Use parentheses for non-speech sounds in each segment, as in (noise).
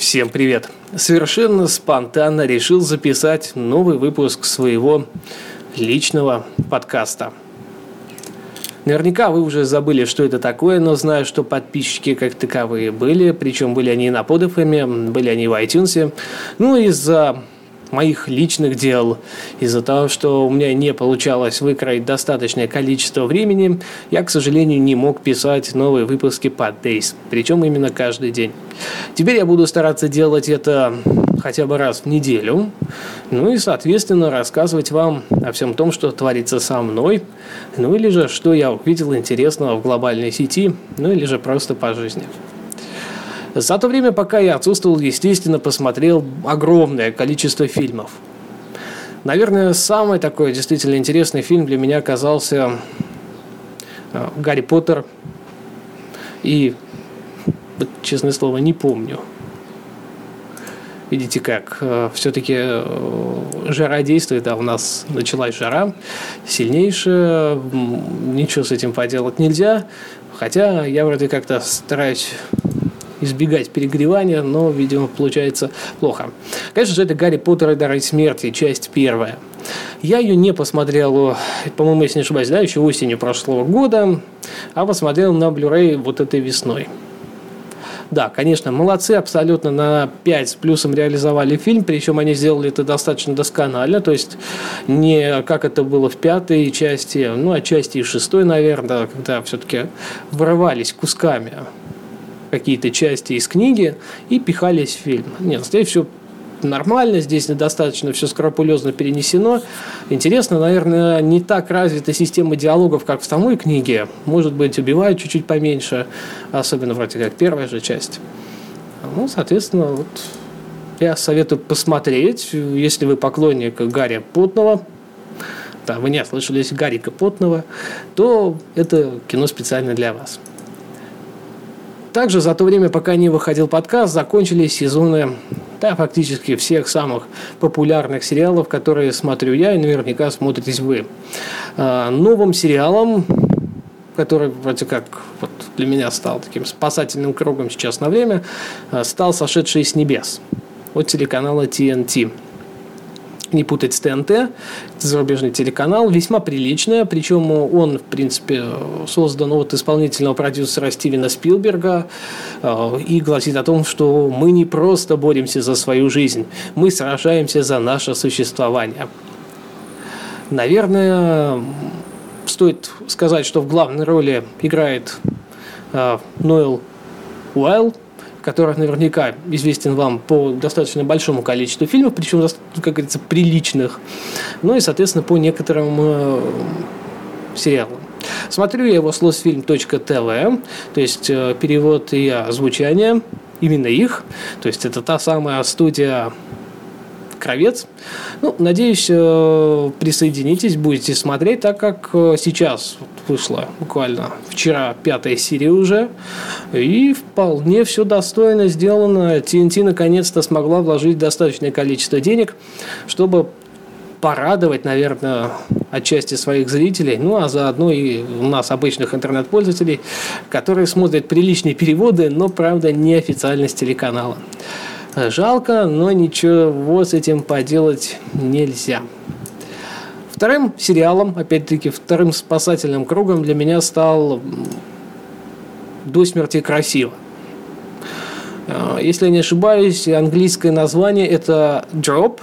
Всем привет! Совершенно спонтанно решил записать новый выпуск своего личного подкаста. Наверняка вы уже забыли, что это такое, но знаю, что подписчики как таковые были, причем были они на подфм, были они в iTunes. Ну, из-за моих личных дел. Из-за того, что у меня не получалось выкроить достаточное количество времени, я, к сожалению, не мог писать новые выпуски под Days, причем именно каждый день. Теперь я буду стараться делать это хотя бы раз в неделю, ну и, соответственно, рассказывать вам о всем том, что творится со мной, ну или же, что я увидел интересного в глобальной сети, ну или же просто по жизни. За то время, пока я отсутствовал, естественно, посмотрел огромное количество фильмов. Наверное, самый такой действительно интересный фильм для меня оказался э, «Гарри Поттер». И, честное слово, не помню. Видите как, э, все-таки э, жара действует, а у нас началась жара сильнейшая, ничего с этим поделать нельзя. Хотя я вроде как-то стараюсь избегать перегревания, но, видимо, получается плохо. Конечно же, это «Гарри Поттер и дары смерти», часть первая. Я ее не посмотрел, по-моему, если не ошибаюсь, да, еще осенью прошлого года, а посмотрел на Blu-ray вот этой весной. Да, конечно, молодцы, абсолютно на 5 с плюсом реализовали фильм, причем они сделали это достаточно досконально, то есть не как это было в пятой части, ну, а части и шестой, наверное, когда все-таки вырывались кусками какие-то части из книги и пихались в фильм. Нет, здесь все нормально, здесь достаточно все скрупулезно перенесено. Интересно, наверное, не так развита система диалогов, как в самой книге. Может быть, убивают чуть-чуть поменьше, особенно вроде как первая же часть. Ну, соответственно, вот я советую посмотреть, если вы поклонник Гарри Потного, да, вы не слышались Гарика Потного, то это кино специально для вас. Также за то время, пока не выходил подкаст, закончились сезоны да, фактически всех самых популярных сериалов, которые смотрю я и наверняка смотритесь вы. А, новым сериалом, который вроде как вот для меня стал таким спасательным кругом сейчас на время, а, стал «Сошедший с небес» от телеканала TNT не путать с ТНТ, это зарубежный телеканал, весьма приличная, причем он, в принципе, создан от исполнительного продюсера Стивена Спилберга э, и гласит о том, что мы не просто боремся за свою жизнь, мы сражаемся за наше существование. Наверное, стоит сказать, что в главной роли играет э, Ноэл Уайлд, который наверняка известен вам по достаточно большому количеству фильмов, причем, как говорится, приличных, ну и, соответственно, по некоторым э, сериалам. Смотрю я его с lostfilm.tv, то есть э, перевод и озвучание, именно их, то есть это та самая студия Кровец. Ну, надеюсь, э, присоединитесь, будете смотреть, так как э, сейчас вышла буквально вчера пятая серия уже, и вполне все достойно сделано. TNT наконец-то смогла вложить достаточное количество денег, чтобы порадовать, наверное, отчасти своих зрителей, ну а заодно и у нас, обычных интернет-пользователей, которые смотрят приличные переводы, но, правда, не официально с телеканала. Жалко, но ничего с этим поделать нельзя. Вторым сериалом, опять-таки, вторым спасательным кругом для меня стал «До смерти красиво». А, если я не ошибаюсь, английское название это Drop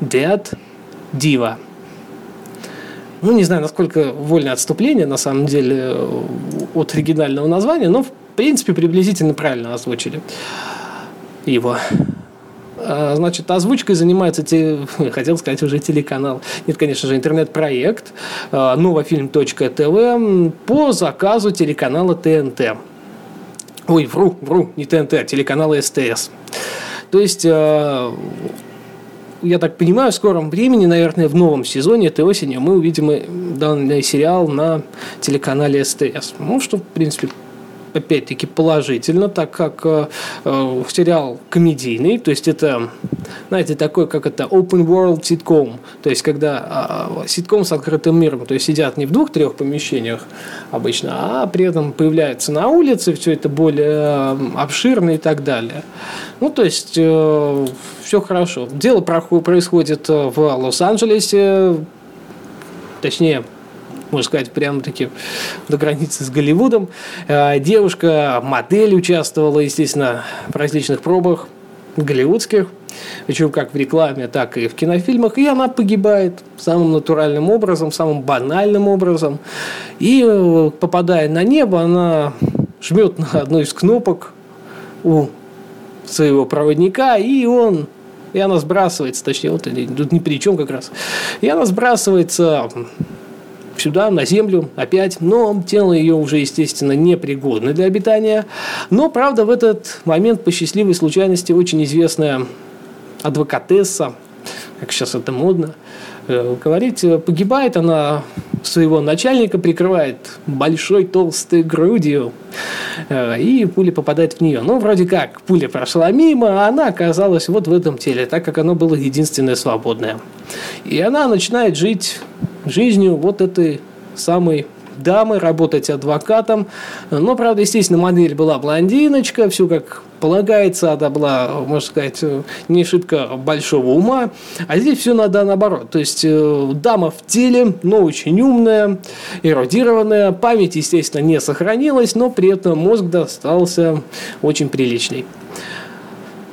Dead Diva. Ну, не знаю, насколько вольное отступление, на самом деле, от оригинального названия, но, в принципе, приблизительно правильно озвучили его. А, значит, озвучкой занимается, те, (laughs) хотел сказать, уже телеканал. Нет, конечно же, интернет-проект а, новофильм.тв по заказу телеканала ТНТ. Ой, вру, вру, не ТНТ, а телеканала СТС. То есть, а, я так понимаю, в скором времени, наверное, в новом сезоне этой осенью мы увидим данный сериал на телеканале СТС. Ну, что, в принципе, опять-таки, положительно, так как э, э, сериал комедийный, то есть это, знаете, такой, как это, open world sitcom, то есть когда э, ситком с открытым миром, то есть сидят не в двух-трех помещениях обычно, а при этом появляются на улице, все это более обширно и так далее. Ну, то есть э, все хорошо. Дело происходит э, в Лос-Анджелесе, точнее, можно сказать, прямо-таки до границы с Голливудом. Э, девушка, модель участвовала, естественно, в различных пробах голливудских, причем как в рекламе, так и в кинофильмах, и она погибает самым натуральным образом, самым банальным образом. И э, попадая на небо, она жмет на одну из кнопок у своего проводника, и он и она сбрасывается, точнее, вот тут ни при чем как раз. И она сбрасывается сюда, на Землю, опять. Но тело ее уже, естественно, непригодно для обитания. Но, правда, в этот момент по счастливой случайности очень известная адвокатесса, как сейчас это модно э, говорить, э, погибает она своего начальника, прикрывает большой толстой грудью, э, и пуля попадает в нее. Ну, вроде как, пуля прошла мимо, а она оказалась вот в этом теле, так как оно было единственное свободное. И она начинает жить жизнью вот этой самой дамы, работать адвокатом. Но, правда, естественно, модель была блондиночка, все как полагается, она была, можно сказать, не шибко большого ума. А здесь все надо наоборот. То есть, э, дама в теле, но очень умная, эрудированная. Память, естественно, не сохранилась, но при этом мозг достался очень приличный.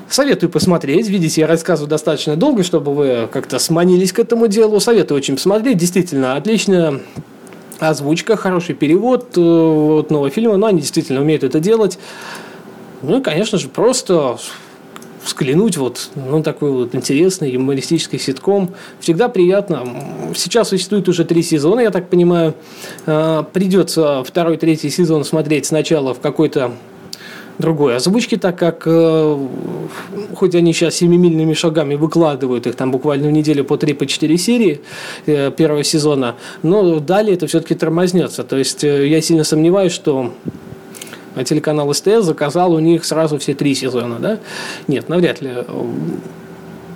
Советую посмотреть. Видите, я рассказываю достаточно долго, чтобы вы как-то сманились к этому делу. Советую очень посмотреть. Действительно, отличная озвучка, хороший перевод э, вот, нового фильма. Но они действительно умеют это делать. Ну и, конечно же, просто взглянуть вот ну, такой вот интересный юмористический ситком. Всегда приятно. Сейчас существует уже три сезона, я так понимаю. Э, придется второй, третий сезон смотреть сначала в какой-то другой озвучки, так как э, хоть они сейчас семимильными шагами выкладывают их там буквально в неделю по 3 по 4 серии э, первого сезона, но далее это все-таки тормознется. То есть э, я сильно сомневаюсь, что телеканал СТС заказал у них сразу все три сезона, да? Нет, навряд ли.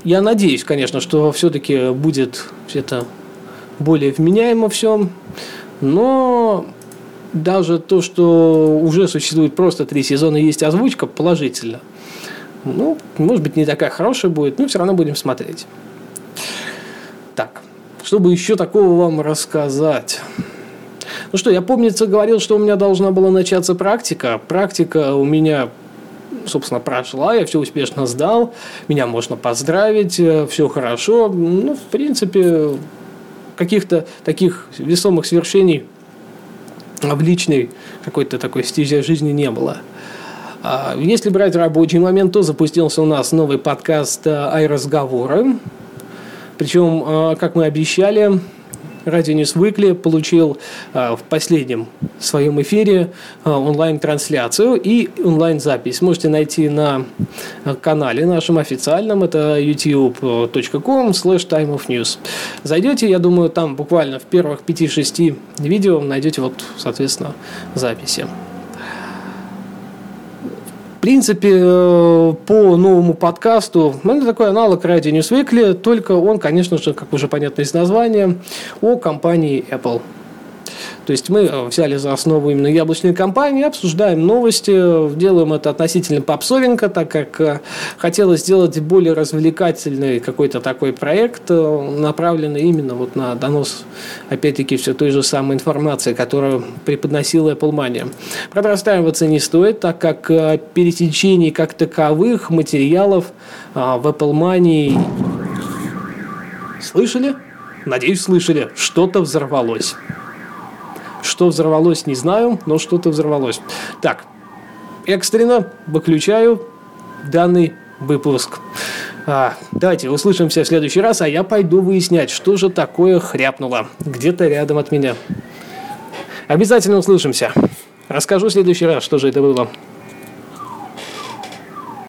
Я надеюсь, конечно, что все-таки будет это более вменяемо все, но даже то, что уже существует просто три сезона есть озвучка, положительно. Ну, может быть, не такая хорошая будет, но все равно будем смотреть. Так, чтобы еще такого вам рассказать. Ну что, я помнится говорил, что у меня должна была начаться практика. Практика у меня собственно, прошла, я все успешно сдал, меня можно поздравить, э, все хорошо. Ну, в принципе, каких-то таких весомых свершений в личной какой-то такой стезе жизни не было. А, если брать рабочий момент, то запустился у нас новый подкаст «Ай-разговоры». Причем, а, как мы обещали, Радио News Weekly получил а, в последнем своем эфире а, онлайн-трансляцию и онлайн-запись. Можете найти на канале нашем официальном, это youtube.com slash time of news. Зайдете, я думаю, там буквально в первых 5-6 видео найдете вот, соответственно, записи принципе, э, по новому подкасту, ну, это такой аналог News Weekly, только он, конечно же, как уже понятно из названия, о компании Apple. То есть мы э, взяли за основу именно яблочные компании, обсуждаем новости, делаем это относительно попсовенько, так как э, хотелось сделать более развлекательный какой-то такой проект, э, направленный именно вот на донос, опять-таки, все той же самой информации, которую преподносила Apple Mania. Правда, расстраиваться не стоит, так как пересечений как таковых материалов в Apple Mania слышали? Надеюсь, слышали. Что-то взорвалось. Что взорвалось, не знаю, но что-то взорвалось. Так, экстренно выключаю данный выпуск. А, давайте услышимся в следующий раз, а я пойду выяснять, что же такое хряпнуло где-то рядом от меня. Обязательно услышимся. Расскажу в следующий раз, что же это было.